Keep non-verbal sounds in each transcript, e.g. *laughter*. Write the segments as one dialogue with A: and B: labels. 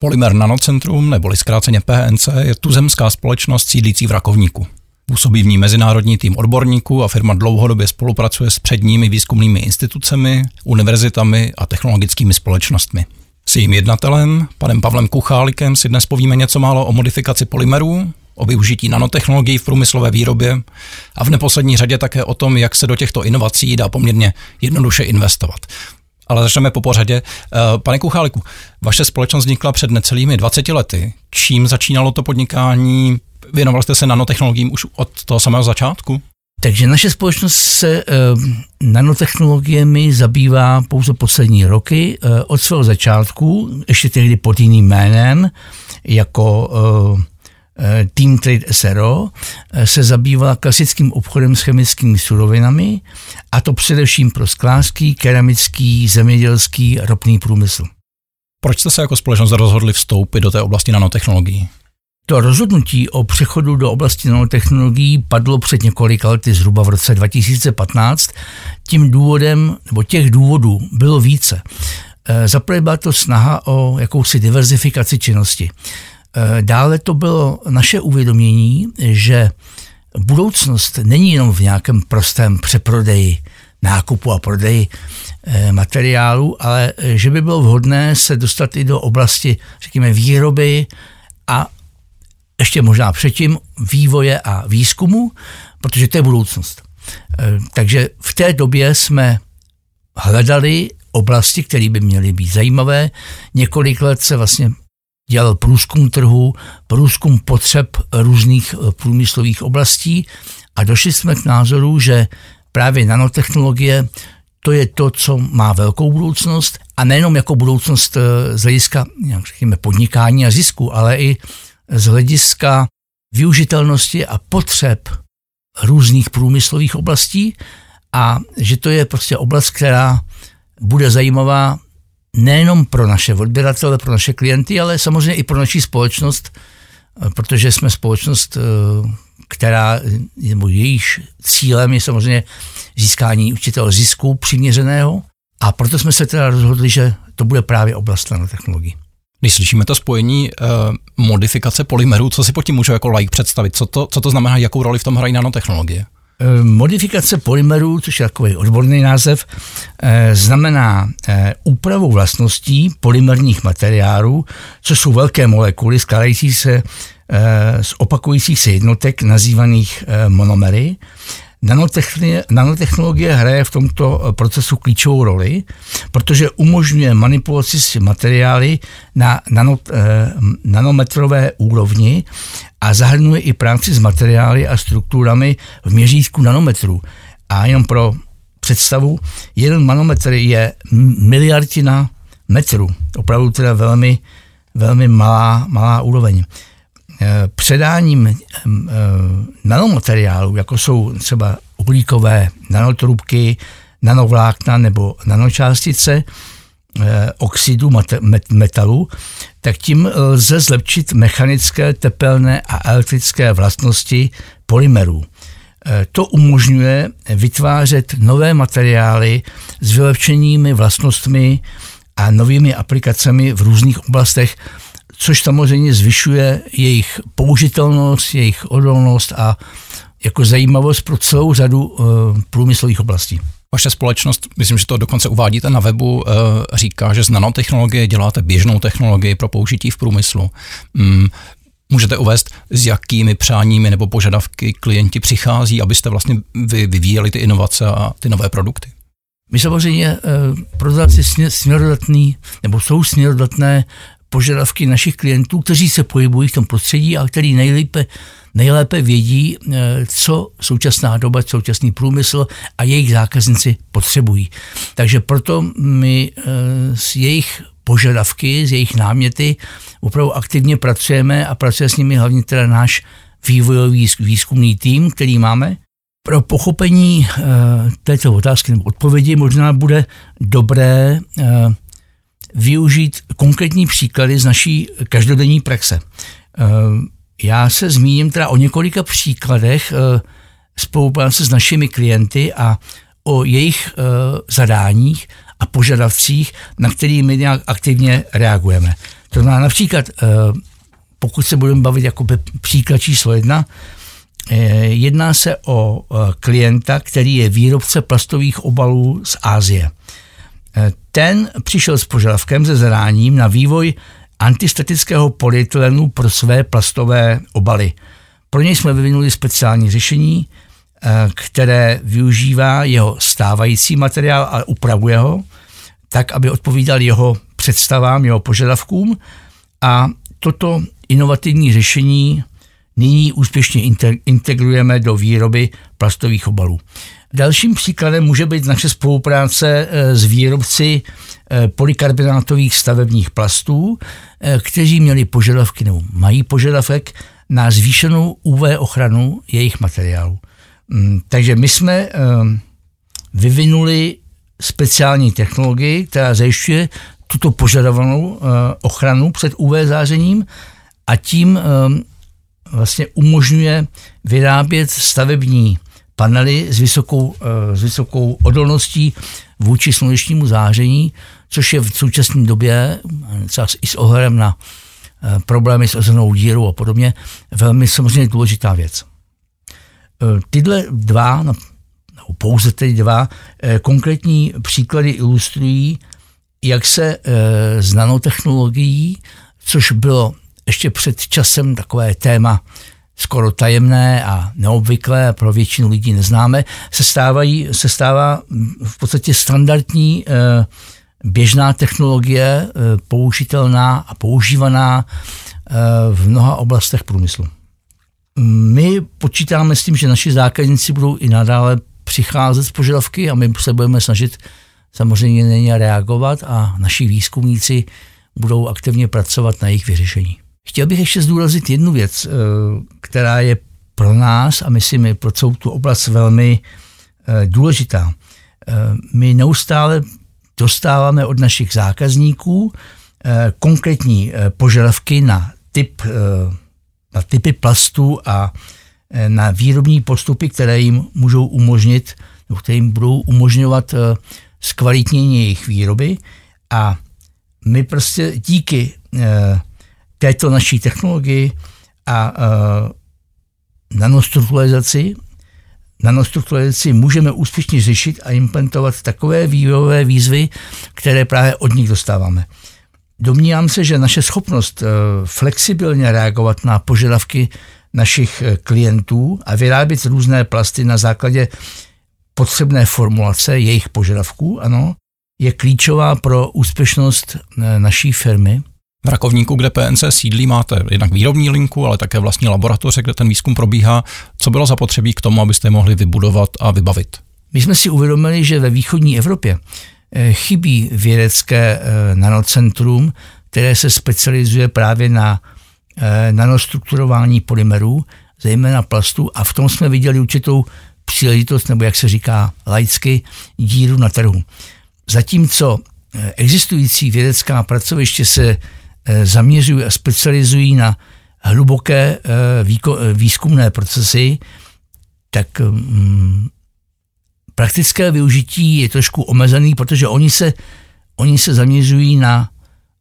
A: Polymer Nanocentrum, neboli zkráceně PNC, je tuzemská společnost sídlící v Rakovníku. Působí v ní mezinárodní tým odborníků a firma dlouhodobě spolupracuje s předními výzkumnými institucemi, univerzitami a technologickými společnostmi. S jejím jednatelem, panem Pavlem Kuchálikem, si dnes povíme něco málo o modifikaci polymerů, o využití nanotechnologií v průmyslové výrobě a v neposlední řadě také o tom, jak se do těchto inovací dá poměrně jednoduše investovat. Ale začneme po pořadě. Eh, pane Kucháliku, vaše společnost vznikla před necelými 20 lety. Čím začínalo to podnikání? Věnoval jste se nanotechnologiím už od toho samého začátku?
B: Takže naše společnost se uh, nanotechnologiemi zabývá pouze poslední roky. Uh, od svého začátku, ještě tehdy pod jiným jménem, jako uh, Team Trade SRO se zabývala klasickým obchodem s chemickými surovinami, a to především pro sklářský, keramický, zemědělský, ropný průmysl.
A: Proč jste se jako společnost rozhodli vstoupit do té oblasti nanotechnologií?
B: To rozhodnutí o přechodu do oblasti nanotechnologií padlo před několika lety, zhruba v roce 2015. Tím důvodem, nebo těch důvodů bylo více. E, zaprvé byla to snaha o jakousi diverzifikaci činnosti. E, dále to bylo naše uvědomění, že budoucnost není jenom v nějakém prostém přeprodeji, nákupu a prodeji e, materiálu, ale že by bylo vhodné se dostat i do oblasti, řekněme, výroby a ještě možná předtím vývoje a výzkumu, protože to je budoucnost. Takže v té době jsme hledali oblasti, které by měly být zajímavé. Několik let se vlastně dělal průzkum trhu, průzkum potřeb různých e, průmyslových oblastí a došli jsme k názoru, že právě nanotechnologie to je to, co má velkou budoucnost a nejenom jako budoucnost e, z hlediska jak řekněme, podnikání a zisku, ale i z hlediska využitelnosti a potřeb různých průmyslových oblastí a že to je prostě oblast, která bude zajímavá nejenom pro naše odběratele, pro naše klienty, ale samozřejmě i pro naši společnost, protože jsme společnost, která, nebo jejíž cílem je samozřejmě získání určitého zisku přiměřeného a proto jsme se teda rozhodli, že to bude právě oblast nanotechnologií.
A: Když slyšíme to spojení uh, modifikace polymerů, co si pod tím můžu jako like představit? Co to, co to znamená, jakou roli v tom hrají nanotechnologie?
B: Eh, modifikace polymerů, což je takový odborný název, eh, znamená úpravu vlastností polymerních materiálů, což jsou velké molekuly skládající se z opakujících se jednotek nazývaných monomery Nanotechnologie, hraje v tomto eh, procesu klíčovou roli, protože umožňuje manipulaci s materiály na nano, eh, nanometrové úrovni a zahrnuje i práci s materiály a strukturami v měřítku nanometrů. A jenom pro představu, jeden nanometr je miliardina metru, opravdu teda velmi, velmi malá, malá úroveň. Eh, předáním eh, nanomateriálů, jako jsou třeba uhlíkové nanotrubky, nanovlákna nebo nanočástice eh, oxidu metalu, tak tím lze zlepšit mechanické, tepelné a elektrické vlastnosti polymerů. To umožňuje vytvářet nové materiály s vylepšenými vlastnostmi a novými aplikacemi v různých oblastech což samozřejmě zvyšuje jejich použitelnost, jejich odolnost a jako zajímavost pro celou řadu uh, průmyslových oblastí.
A: Vaše společnost, myslím, že to dokonce uvádíte na webu, uh, říká, že z nanotechnologie děláte běžnou technologii pro použití v průmyslu. Um, Můžete uvést, s jakými přáními nebo požadavky klienti přichází, abyste vlastně vy vyvíjeli ty inovace a ty nové produkty?
B: My samozřejmě uh, si směrodatný, nebo jsou směrodatné požadavky našich klientů, kteří se pohybují v tom prostředí a který nejlépe, nejlépe vědí, eh, co současná doba, současný průmysl a jejich zákazníci potřebují. Takže proto my eh, s jejich požadavky, s jejich náměty opravdu aktivně pracujeme a pracuje s nimi hlavně teda náš vývojový výzkumný tým, který máme. Pro pochopení uh, této otázky nebo odpovědi možná bude dobré využít konkrétní příklady z naší každodenní praxe. Eh, já se zmíním teda o několika příkladech eh, spolupráce s našimi klienty a o jejich eh, zadáních a požadavcích, na který my nějak aktivně reagujeme. To znamená například, pokud se budeme bavit jako příklad číslo jedna, jedná se o klienta, který je výrobce plastových obalů z Ázie. Ten přišel s požadavkem se zadáním na vývoj antistatického polyetylenu pro své plastové obaly. Pro něj jsme vyvinuli speciální řešení, eh, které využívá jeho stávající materiál, ale upravuje ho tak, aby odpovídal jeho představám, jeho požadavkům a toto inovativní řešení nyní úspěšně integrujeme do výroby plastových obalů. Dalším příkladem může být naše spolupráce eh, s výrobci eh, polykarbonátových stavebních plastů, eh, kteří měli požadavky nebo mají požadavek na zvýšenou UV ochranu jejich materiálu. Mm, takže my jsme vyvinuli speciální technologii, která zajišťuje tuto požadovanou ochranu před UV zářením a tím vlastně umožňuje vyrábět stavební panely s vysokou, eh, s vysokou odolností vůči slunečnímu záření, což je v současné době, třeba i s ohledem na eh, problémy s ozenou dírou a podobně, velmi samozřejmě důležitá věc. Eh, tyhle dva, no, nebo pouze tedy dva, konkrétní příklady ilustrují, jak se z nanotechnologií, což bylo ještě před časem takové téma skoro tajemné a neobvyklé a pro většinu lidí neznáme, se, stávají, se stává v podstatě standardní eh, běžná technologie, eh, použitelná a používaná eh, v mnoha oblastech průmyslu. My počítáme s tím, že naši zákazníci budou i nadále přicházet z požadavky a my se budeme snažit samozřejmě na ně reagovat a naši výzkumníci budou aktivně pracovat na jejich vyřešení. Chtěl bych ještě zdůraznit jednu věc, eh, která je pro nás a myslím pro celou tu oblast velmi eh, důležitá. Eh, my neustále dostáváme od našich zákazníků konkrétní požadavky na typ, na typy plastů a na výrobní postupy, které jim můžou umožnit, které jim budou umožňovat zkvalitnění jejich výroby a my prostě díky této naší technologii a uh, nanostrukturalizaci, nanostrukturalizaci můžeme úspěšně řešit a implementovat takové vývojové výzvy, které právě od nich dostáváme. Domnívám se, že naše schopnost uh, flexibilně reagovat na požadavky našich uh, klientů a vyrábět různé plasty na základě potřebné formulace jejich požadavků, ano, je klíčová pro úspěšnost naší firmy
A: v Rakovníku, kde PNC sídlí, máte jednak výrobní linku, ale také vlastní laboratoře, kde ten výzkum probíhá. Co bylo zapotřebí k tomu, abyste mohli vybudovat a vybavit?
B: My jsme si uvědomili, že ve východní Evropě eh, chybí vědecké eh, nanocentrum, které se specializuje právě na eh, nanostrukturování polymerů, zejména plastů, a v tom jsme viděli určitou příležitost, nebo jak se říká laicky, díru na trhu. Zatímco existující vědecká pracoviště se zaměřují a specializují na hluboké eh, eh, výzkumné procesy, tak mm, praktické využití je trošku omezený, protože oni se, oni se zaměřují na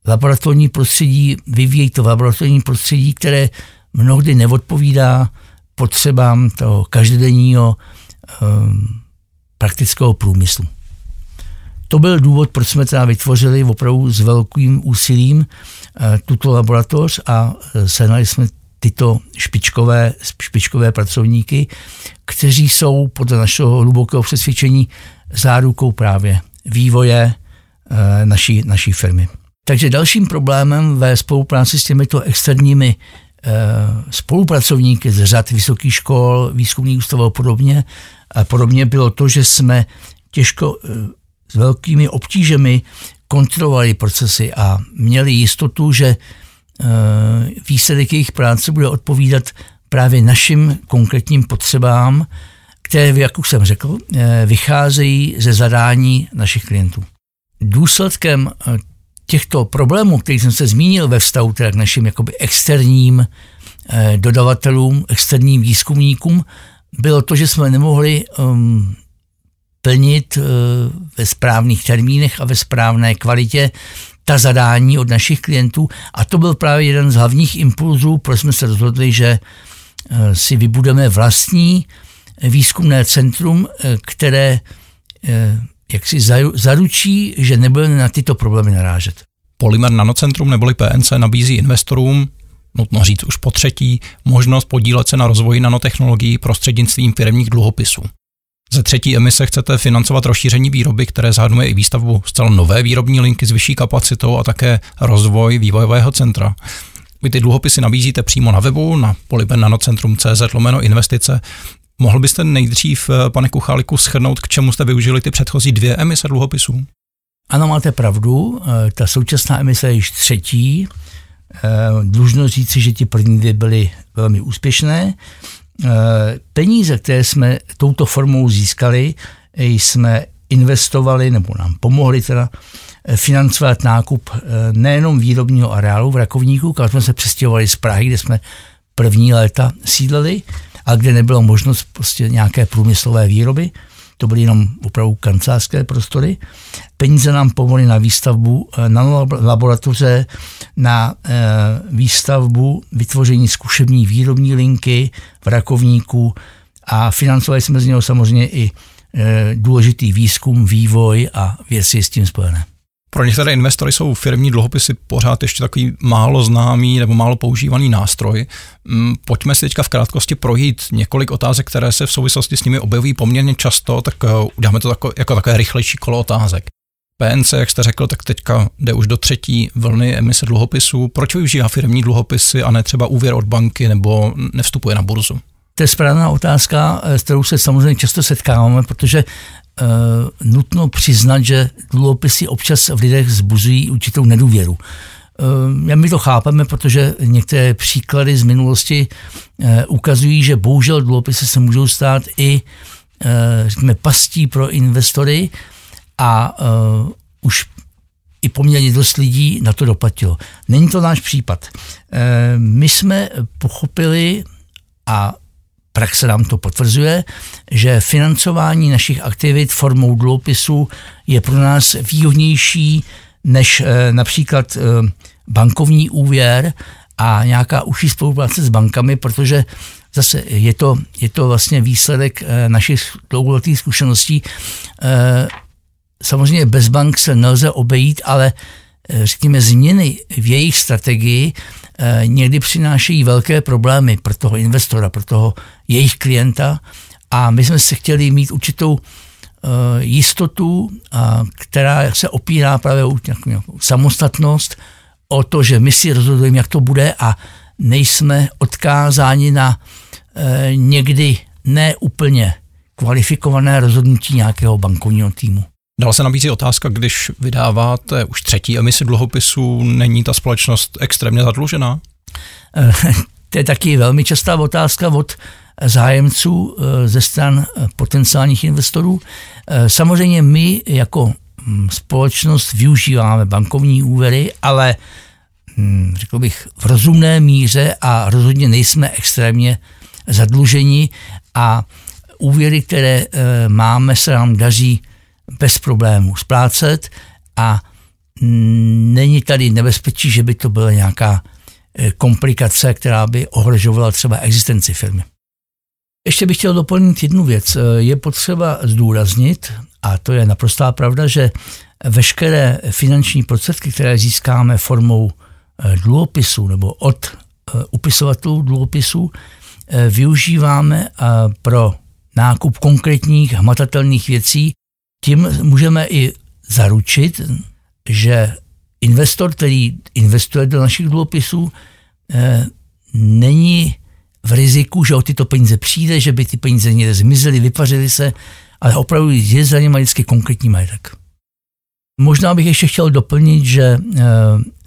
B: laboratorní prostředí, vyvíjejí to laboratorní prostředí, které mnohdy neodpovídá potřebám toho každodenního um, praktického průmyslu. To byl důvod, proč jsme teda vytvořili opravdu s velkým úsilím eh, tuto laboratoř a eh, sehnali jsme tyto špičkové, špičkové pracovníky, kteří jsou podle našeho hlubokého přesvědčení zárukou právě vývoje eh, naší, naší firmy. Takže dalším problémem ve spolupráci s těmito externími spolupracovníky z řad vysokých škol, výzkumných ústavů a podobně, a podobně bylo to, že jsme těžko s velkými obtížemi kontrolovali procesy a měli jistotu, že eh, výsledek jejich práce bude odpovídat právě našim konkrétním potřebám, které, jak už jsem řekl, eh, vycházejí ze zadání našich klientů. Důsledkem eh, těchto problémů, který jsem se zmínil ve vztahu teda k našim jakoby externím dodavatelům, externím výzkumníkům, bylo to, že jsme nemohli um, plnit eh, ve správných termínech a ve správné kvalitě ta zadání od našich klientů a to byl právě jeden z hlavních impulzů, proč jsme se rozhodli, že eh, si vybudeme vlastní výzkumné centrum, eh, které eh, jak si zaručí, že nebudeme na tyto problémy narážet.
A: Polymer Nanocentrum neboli PNC nabízí investorům, nutno říct už po třetí, možnost podílet se na rozvoji nanotechnologií prostřednictvím firmních dluhopisů. Ze třetí emise chcete financovat rozšíření výroby, které zahrnuje i výstavbu zcela nové výrobní linky s vyšší kapacitou a také rozvoj vývojového centra. Vy ty dluhopisy nabízíte přímo na webu na polybernanocentrum.cz lomeno investice. Mohl byste nejdřív, eh, pane Kucháliku, schrnout, k čemu jste využili ty předchozí dvě emise dluhopisů?
B: Ano, máte pravdu. Eh, ta současná emise je již třetí. Eh, dlužno říci, že ti první dvě byly velmi úspěšné. Peníze, které jsme touto formou získali, jsme investovali, nebo nám pomohli teda financovat nákup nejenom výrobního areálu v Rakovníku, kam jsme se přestěhovali z Prahy, kde jsme první léta sídlili, a kde nebylo možnost prostě nějaké průmyslové výroby, to byly jenom opravdu kancelářské prostory. Peníze nám pomohly na výstavbu eh, na laboratoře, na eh, výstavbu vytvoření zkušební výrobní linky v Rakovníku a financovali jsme z něho samozřejmě i eh, důležitý výzkum, vývoj a věci s tím spojené.
A: Pro některé investory jsou firmní dluhopisy pořád ještě takový málo známý nebo málo používaný nástroj. Mm, pojďme si teďka v krátkosti projít několik otázek, které se v souvislosti s nimi objevují poměrně často, tak eh, uděláme to jako, jako takové rychlejší kolo otázek. PNC, jak jste řekl, tak teďka jde už do třetí vlny emise dluhopisů. Proč využívá firmní dluhopisy a ne třeba úvěr od banky nebo nevstupuje na burzu?
B: To je správná otázka, s kterou se samozřejmě často setkáváme, protože nutno přiznat, že dluhopisy občas v lidech zbuzují určitou nedůvěru. Uh, my to chápeme, protože některé příklady z minulosti uh, ukazují, že bohužel dluhopisy se můžou stát i řekněme, pastí pro investory a už i poměrně dost lidí na to doplatilo. Není to náš případ. My jsme pochopili a praxe nám to potvrzuje, že financování našich aktivit formou dluhopisů je pro nás výhodnější než eh, například eh, bankovní úvěr a nějaká užší spolupráce s bankami, protože zase je to, je to vlastně výsledek eh, našich dlouholetých zkušeností. Samozřejmě bez bank se nelze obejít, ale řekněme změny v jejich strategii Eh, někdy přinášejí velké problémy pro toho investora, pro toho jejich klienta a my jsme se chtěli mít určitou eh, jistotu, která se opírá právě o samostatnost, o to, že my si rozhodujeme, jak to bude a nejsme odkázáni na eh, někdy neúplně kvalifikované rozhodnutí nějakého bankovního týmu.
A: Dala se nabízí otázka, když vydáváte už třetí emisi dluhopisů, není ta společnost extrémně zadlužená? *laughs*
B: To je taky velmi častá otázka od zájemců eh, ze stran eh, potenciálních investorů. Eh, samozřejmě my jako hm, společnost využíváme bankovní úvěry, ale hm, řekl bych v rozumné míře a rozhodně nejsme extrémně zadluženi a úvěry, které máme, se nám daří bez problémů splácet a není tady nebezpečí, že by to byla nějaká e, komplikace, která by ohrožovala třeba existenci firmy. Ještě bych chtěl doplnit jednu věc. E, je potřeba zdůraznit, a to je naprostá pravda, že veškeré finanční prostředky, které získáme formou e, dluhopisů nebo od upisovatelů dluhopisů, využíváme pro nákup konkrétních hmatatelných věcí, tím můžeme i zaručit, že investor, který investuje do našich dluhopisů, eh, není v riziku, že o tyto peníze přijde, že by ty peníze někde zmizely, vypařily se, ale opravdu je za ně vždycky konkrétní majetek. Možná bych ještě chtěl doplnit, že eh,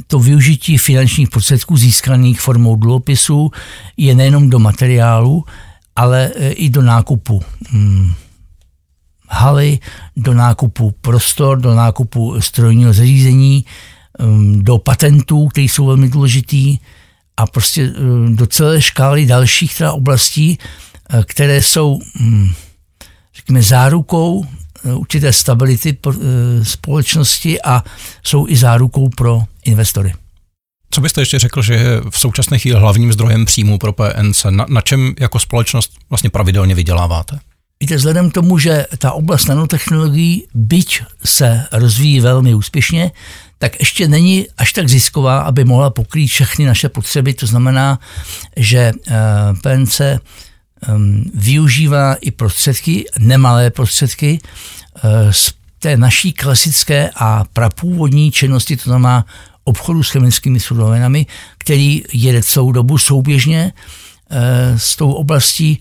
B: to využití finančních prostředků získaných formou dluhopisů je nejenom do materiálu, ale eh, i do nákupu hmm, haly, do nákupu prostor, do nákupu strojního zařízení, um, do patentů, které jsou velmi důležitý a prostě um, do celé škály dalších teda oblastí, uh, které jsou, um, řekněme, zárukou určité stability společnosti a jsou i zárukou pro investory.
A: Co byste ještě řekl, že je v současné chvíli hlavním zdrojem příjmů pro PNC? Na, na čem jako společnost vlastně pravidelně vyděláváte?
B: Víte, vzhledem k tomu, že ta oblast nanotechnologií, byť se rozvíjí velmi úspěšně, tak ještě není až tak zisková, aby mohla pokrýt všechny naše potřeby. To znamená, že eh, PNC ehm, využívá i prostředky, nemalé prostředky, eh, z té naší klasické a prapůvodní činnosti, to znamená obchodu s chemickými surovinami, který jede celou dobu souběžně eh, s tou oblastí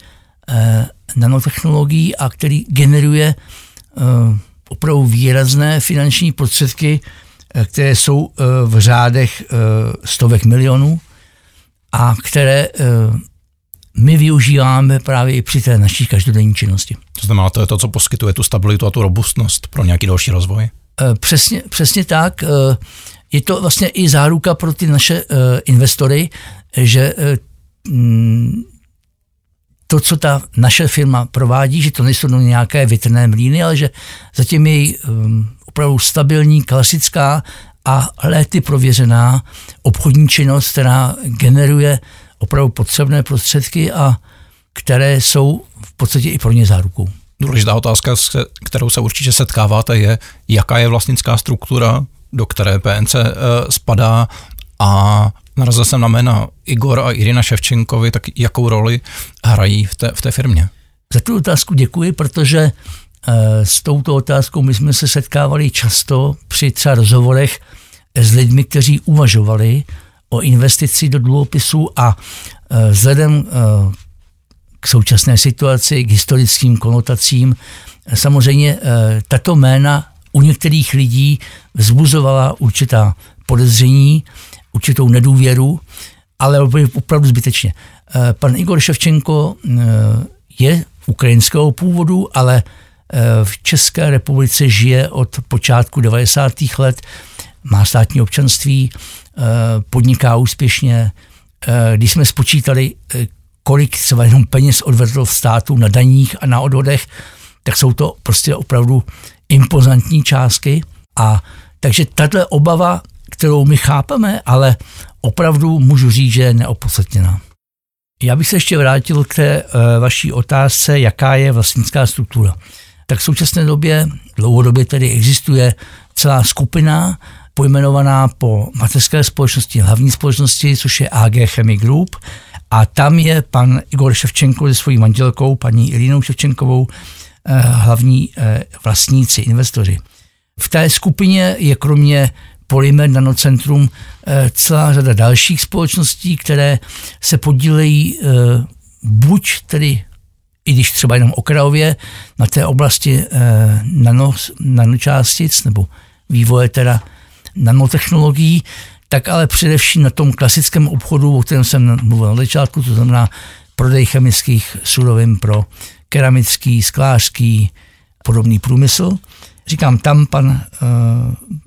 B: nanotechnologií a který generuje opravdu výrazné finanční prostředky Eh, které jsou eh, v řádech eh, stovek milionů a které my využíváme právě i při té naší každodenní činnosti.
A: To znamená, to je to, co poskytuje tu stabilitu a tu robustnost pro nějaký další rozvoj?
B: Přesně, přesně tak. Je to vlastně i záruka pro ty naše investory, že to, co ta naše firma provádí, že to nejsou nějaké větrné mlíny, ale že zatím je opravdu stabilní, klasická a léty prověřená obchodní činnost, která generuje opravdu potřebné prostředky a které jsou v podstatě i pro ně zárukou.
A: Důležitá otázka, s kterou se určitě setkáváte, je, jaká je vlastnická struktura, do které PNC eh, spadá a narazil jsem na jména Igor a Irina Ševčenkovi, tak jakou roli hrají v té, v té firmě?
B: Za tu otázku děkuji, protože Eh, s touto otázkou my jsme se setkávali často při třeba rozhovorech s lidmi, kteří uvažovali o investici do dluhopisů a eh, vzhledem eh, k současné situaci, k historickým konotacím, samozřejmě tato jména u některých lidí vzbuzovala určitá podezření, určitou nedůvěru, ale opravdu zbytečně. Pan Igor Ševčenko je ukrajinského původu, ale Eh, v České republice žije od počátku 90. let, má státní občanství, eh, podniká úspěšně. Eh, když jsme spočítali, kolik třeba jenom peněz odvedl v státu na daních a na odvodech, tak jsou to prostě opravdu impozantní částky. A takže tato obava, kterou my chápeme, ale opravdu můžu říct, že je neopodstatněná. Já bych se ještě vrátil k té vaší otázce, jaká je vlastnická struktura tak v současné době, dlouhodobě tedy existuje celá skupina pojmenovaná po mateřské společnosti, hlavní společnosti, což je AG Chemic Group. A tam je pan Igor Ševčenko se svojí manželkou, paní Irinou Ševčenkovou, eh, hlavní eh, vlastníci, investoři. V té skupině je kromě Polymer Nanocentrum eh, celá řada dalších společností, které se podílejí buď tedy i když třeba jenom okrajově na té oblasti eh, nano, nanočástic nebo vývoje teda nanotechnologií, tak ale především na tom klasickém obchodu, o kterém jsem mluvil na začátku, to znamená prodej chemických surovin pro keramický, sklářský, podobný průmysl. Říkám, tam pan uh,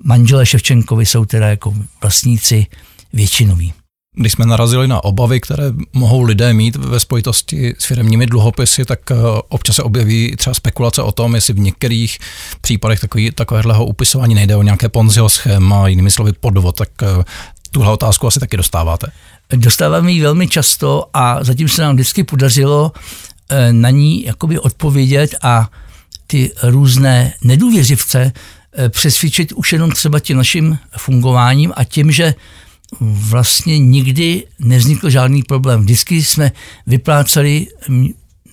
B: manžele Ševčenkovi jsou teda jako vlastníci většinoví.
A: Když jsme narazili na obavy, které mohou lidé mít ve spojitosti s firmními dluhopisy, tak eh, občas se objeví třeba spekulace o tom, jestli v některých případech takový, takového upisování nejde o nějaké Ponziho schéma, jinými slovy podvod, tak eh, tuhle otázku asi taky dostáváte.
B: Dostáváme ji velmi často a zatím se nám vždycky podařilo eh, na ní jakoby odpovědět a ty různé nedůvěřivce přesvědčit už jenom třeba tím naším fungováním a tím, že vlastně nikdy nevznikl žádný problém. Vždycky jsme vypláceli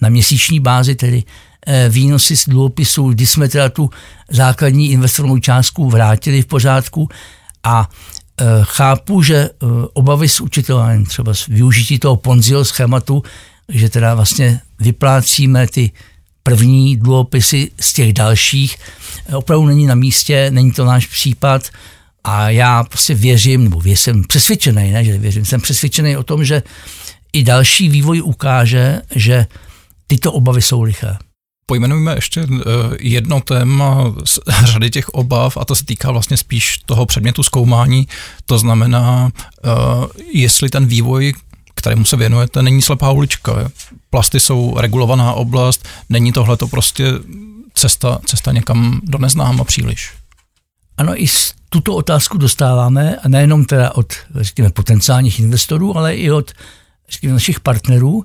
B: na měsíční bázi tedy eh, výnosy z dluhopisů, kdy jsme teda tu základní investornou částku vrátili v pořádku a eh, chápu, že eh, obavy s učitelem, třeba z využití toho Ponziho schématu, že teda vlastně vyplácíme ty první dluhopisy z těch dalších, opravdu není na místě, není to náš případ, a já prostě věřím, nebo jsem přesvědčený, ne, že věřím, jsem přesvědčený o tom, že i další vývoj ukáže, že tyto obavy jsou liché.
A: Pojmenujme ještě eh, jedno téma z *laughs* řady těch obav a to se týká vlastně spíš toho předmětu zkoumání. To znamená, eh, jestli ten vývoj, kterému se věnujete, není slepá ulička. Plasty jsou regulovaná oblast, není tohle to prostě cesta, cesta někam do neznáma příliš.
B: Ano, i tuto otázku dostáváme, a nejenom teda od, řekněme, potenciálních investorů, ale i od, řekněme, našich partnerů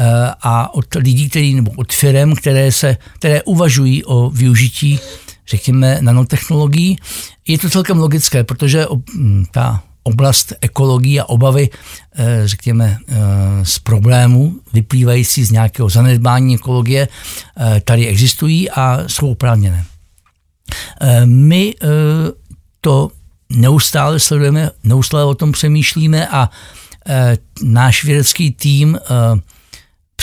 B: eh, a od lidí, který, nebo od firm, které, se, které uvažují o využití, řekněme, nanotechnologií. Je to celkem logické, protože ta oblast ekologie a obavy, eh, řekněme, eh, z problémů vyplývající z nějakého zanedbání ekologie tady existují a jsou oprávněné. My to neustále sledujeme, neustále o tom přemýšlíme a náš vědecký tým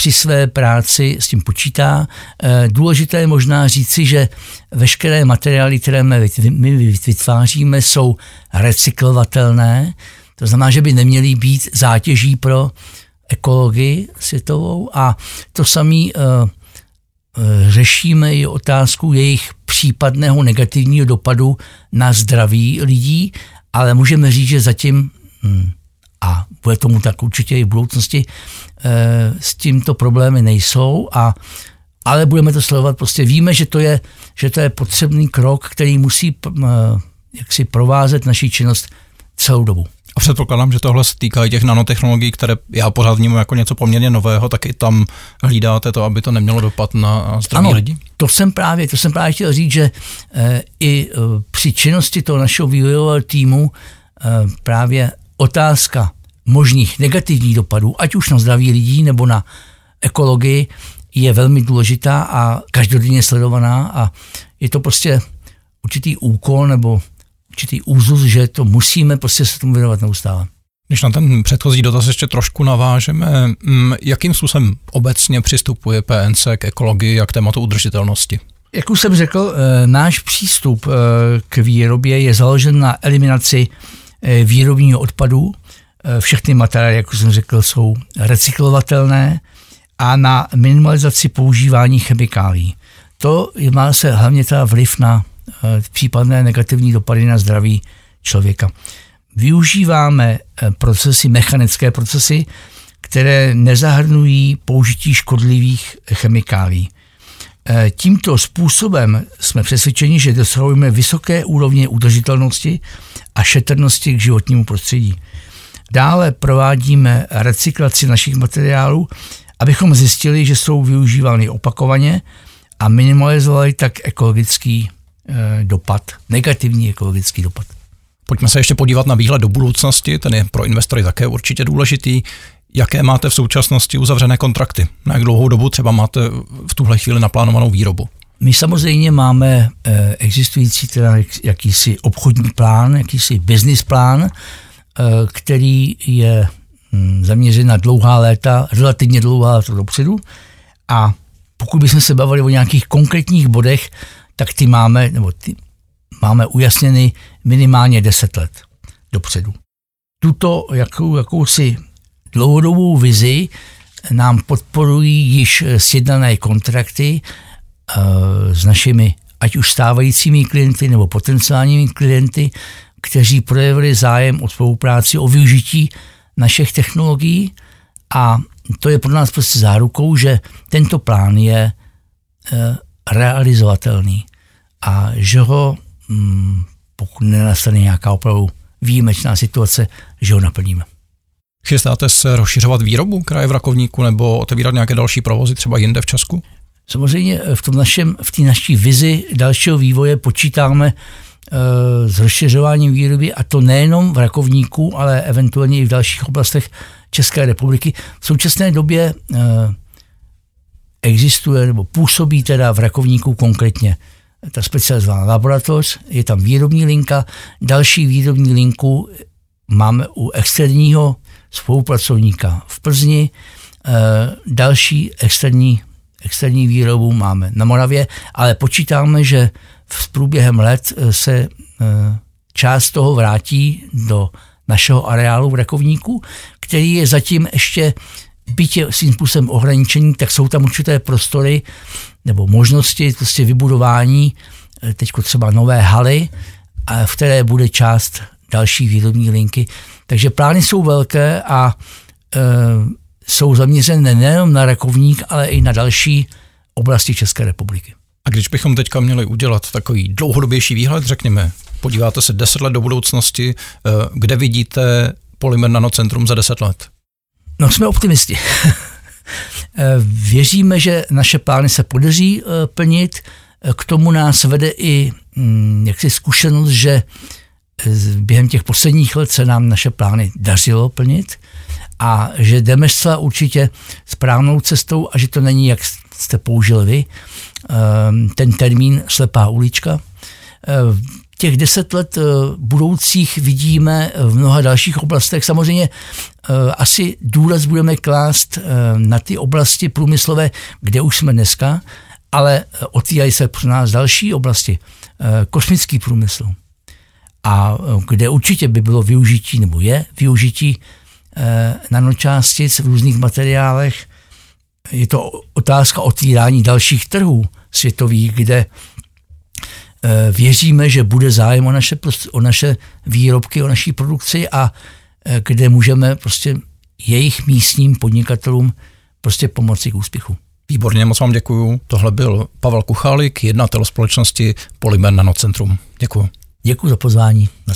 B: při své práci s tím počítá. E, důležité je možná říci, že veškeré materiály, které my vytváříme, jsou recyklovatelné. To znamená, že by neměly být zátěží pro ekologii světovou a to samý Eh, řešíme i otázku jejich případného negativního dopadu na zdraví lidí, ale můžeme říct, že zatím, hm, a bude tomu tak určitě i v budoucnosti, eh, s tímto problémy nejsou, a, ale budeme to sledovat. Prostě víme, že to je, že to je potřebný krok, který musí eh, jaksi provázet naši činnost celou dobu.
A: A předpokládám, že tohle se týká i těch nanotechnologií, které já pořád vnímám jako něco poměrně nového, tak i tam hlídáte to, aby to nemělo dopad na zdraví ano, lidí?
B: To jsem právě, to jsem právě chtěl říct, že e, i e, při činnosti toho našeho vývojového týmu e, právě otázka možných negativních dopadů, ať už na zdraví lidí nebo na ekologii, je velmi důležitá a každodenně sledovaná a je to prostě určitý úkol nebo určitý úzus, že to musíme prostě se tomu věnovat neustále.
A: Když na ten předchozí dotaz ještě trošku navážeme, mm, jakým způsobem obecně přistupuje PNC k ekologii a k tématu udržitelnosti?
B: Jak už jsem řekl, eh, náš přístup eh, k výrobě je založen na eliminaci výrobního odpadu. Všechny materiály, jak jsem řekl, jsou recyklovatelné a na minimalizaci používání chemikálí. To má se hlavně teda vliv na Eh, případné negativní dopady na zdraví člověka. Využíváme eh, procesy, mechanické procesy, které nezahrnují použití škodlivých chemikálí. Eh, tímto způsobem jsme přesvědčeni, že dosahujeme vysoké úrovně udržitelnosti a šetrnosti k životnímu prostředí. Dále provádíme recyklaci našich materiálů, abychom zjistili, že jsou využívány opakovaně a minimalizovali tak ekologický Eh, dopad, negativní ekologický dopad.
A: Pojďme se ještě podívat na výhled do budoucnosti, ten je pro investory také určitě důležitý. Jaké máte v současnosti uzavřené kontrakty? Na jak dlouhou dobu třeba máte v tuhle chvíli naplánovanou výrobu?
B: My samozřejmě máme eh, existující teda jakýsi obchodní plán, jakýsi business plán, eh, který je hm, zaměřen na dlouhá léta, relativně dlouhá léta dopředu. A pokud bychom se bavili o nějakých konkrétních bodech, tak ty máme, nebo ty máme ujasněny minimálně 10 let dopředu. Tuto jakou, jakousi dlouhodobou vizi nám podporují již sjednané kontrakty uh, s našimi ať už stávajícími klienty nebo potenciálními klienty, kteří projevili zájem o spolupráci, o využití našich technologií a to je pro nás prostě zárukou, že tento plán je uh, realizovatelný a že ho, mm, pokud nenastane nějaká opravdu výjimečná situace, že ho naplníme.
A: Chystáte se rozšiřovat výrobu kraje v Rakovníku nebo otevírat nějaké další provozy třeba jinde v Česku?
B: Samozřejmě v tom našem, v té naší vizi dalšího vývoje počítáme e, s rozšiřováním výroby a to nejenom v Rakovníku, ale eventuálně i v dalších oblastech České republiky. V současné době e, existuje nebo působí teda v Rakovníku konkrétně ta specializovaná laboratoř, je tam výrobní linka, další výrobní linku máme u externího spolupracovníka v Plzni, eh, další externí, externí výrobu máme na Moravě, ale počítáme, že v průběhem let eh, se eh, část toho vrátí do našeho areálu v Rakovníku, který je zatím ještě byť je svým způsobem ohraničení, tak jsou tam určité prostory nebo možnosti prostě vybudování teď třeba nové haly, v které bude část další výrobní linky. Takže plány jsou velké a e, jsou zaměřené nejenom na rakovník, ale i na další oblasti České republiky.
A: A když bychom teďka měli udělat takový dlouhodobější výhled, řekněme, podíváte se 10 let do budoucnosti, eh, kde vidíte Polymer Nanocentrum za 10 let?
B: No jsme optimisti. *laughs* Eh, věříme, že naše plány se podaří eh, plnit. K tomu nás vede i mm, jaksi zkušenost, že během těch posledních let se nám naše plány dařilo plnit a že jdeme zcela určitě správnou cestou a že to není, jak jste použili vy, ehm, ten termín slepá ulička. Ehm, těch deset let eh, budoucích vidíme v mnoha dalších oblastech. Samozřejmě eh, asi důraz budeme klást eh, na ty oblasti průmyslové, kde už jsme dneska, ale otvírají se pro nás další oblasti. Kosmický průmysl. A kde určitě by bylo využití, nebo je využití nanočástic v různých materiálech, je to otázka otvírání dalších trhů světových, kde eh, věříme, že bude zájem o naše, o naše výrobky, o naší produkci a eh, kde můžeme prostě jejich místním podnikatelům prostě pomoci k úspěchu.
A: Výborně, moc vám děkuju. Tohle byl Pavel Kuchálik, jednatel společnosti Polymer Nanocentrum. Děkuju.
B: Děkuji za pozvání. Na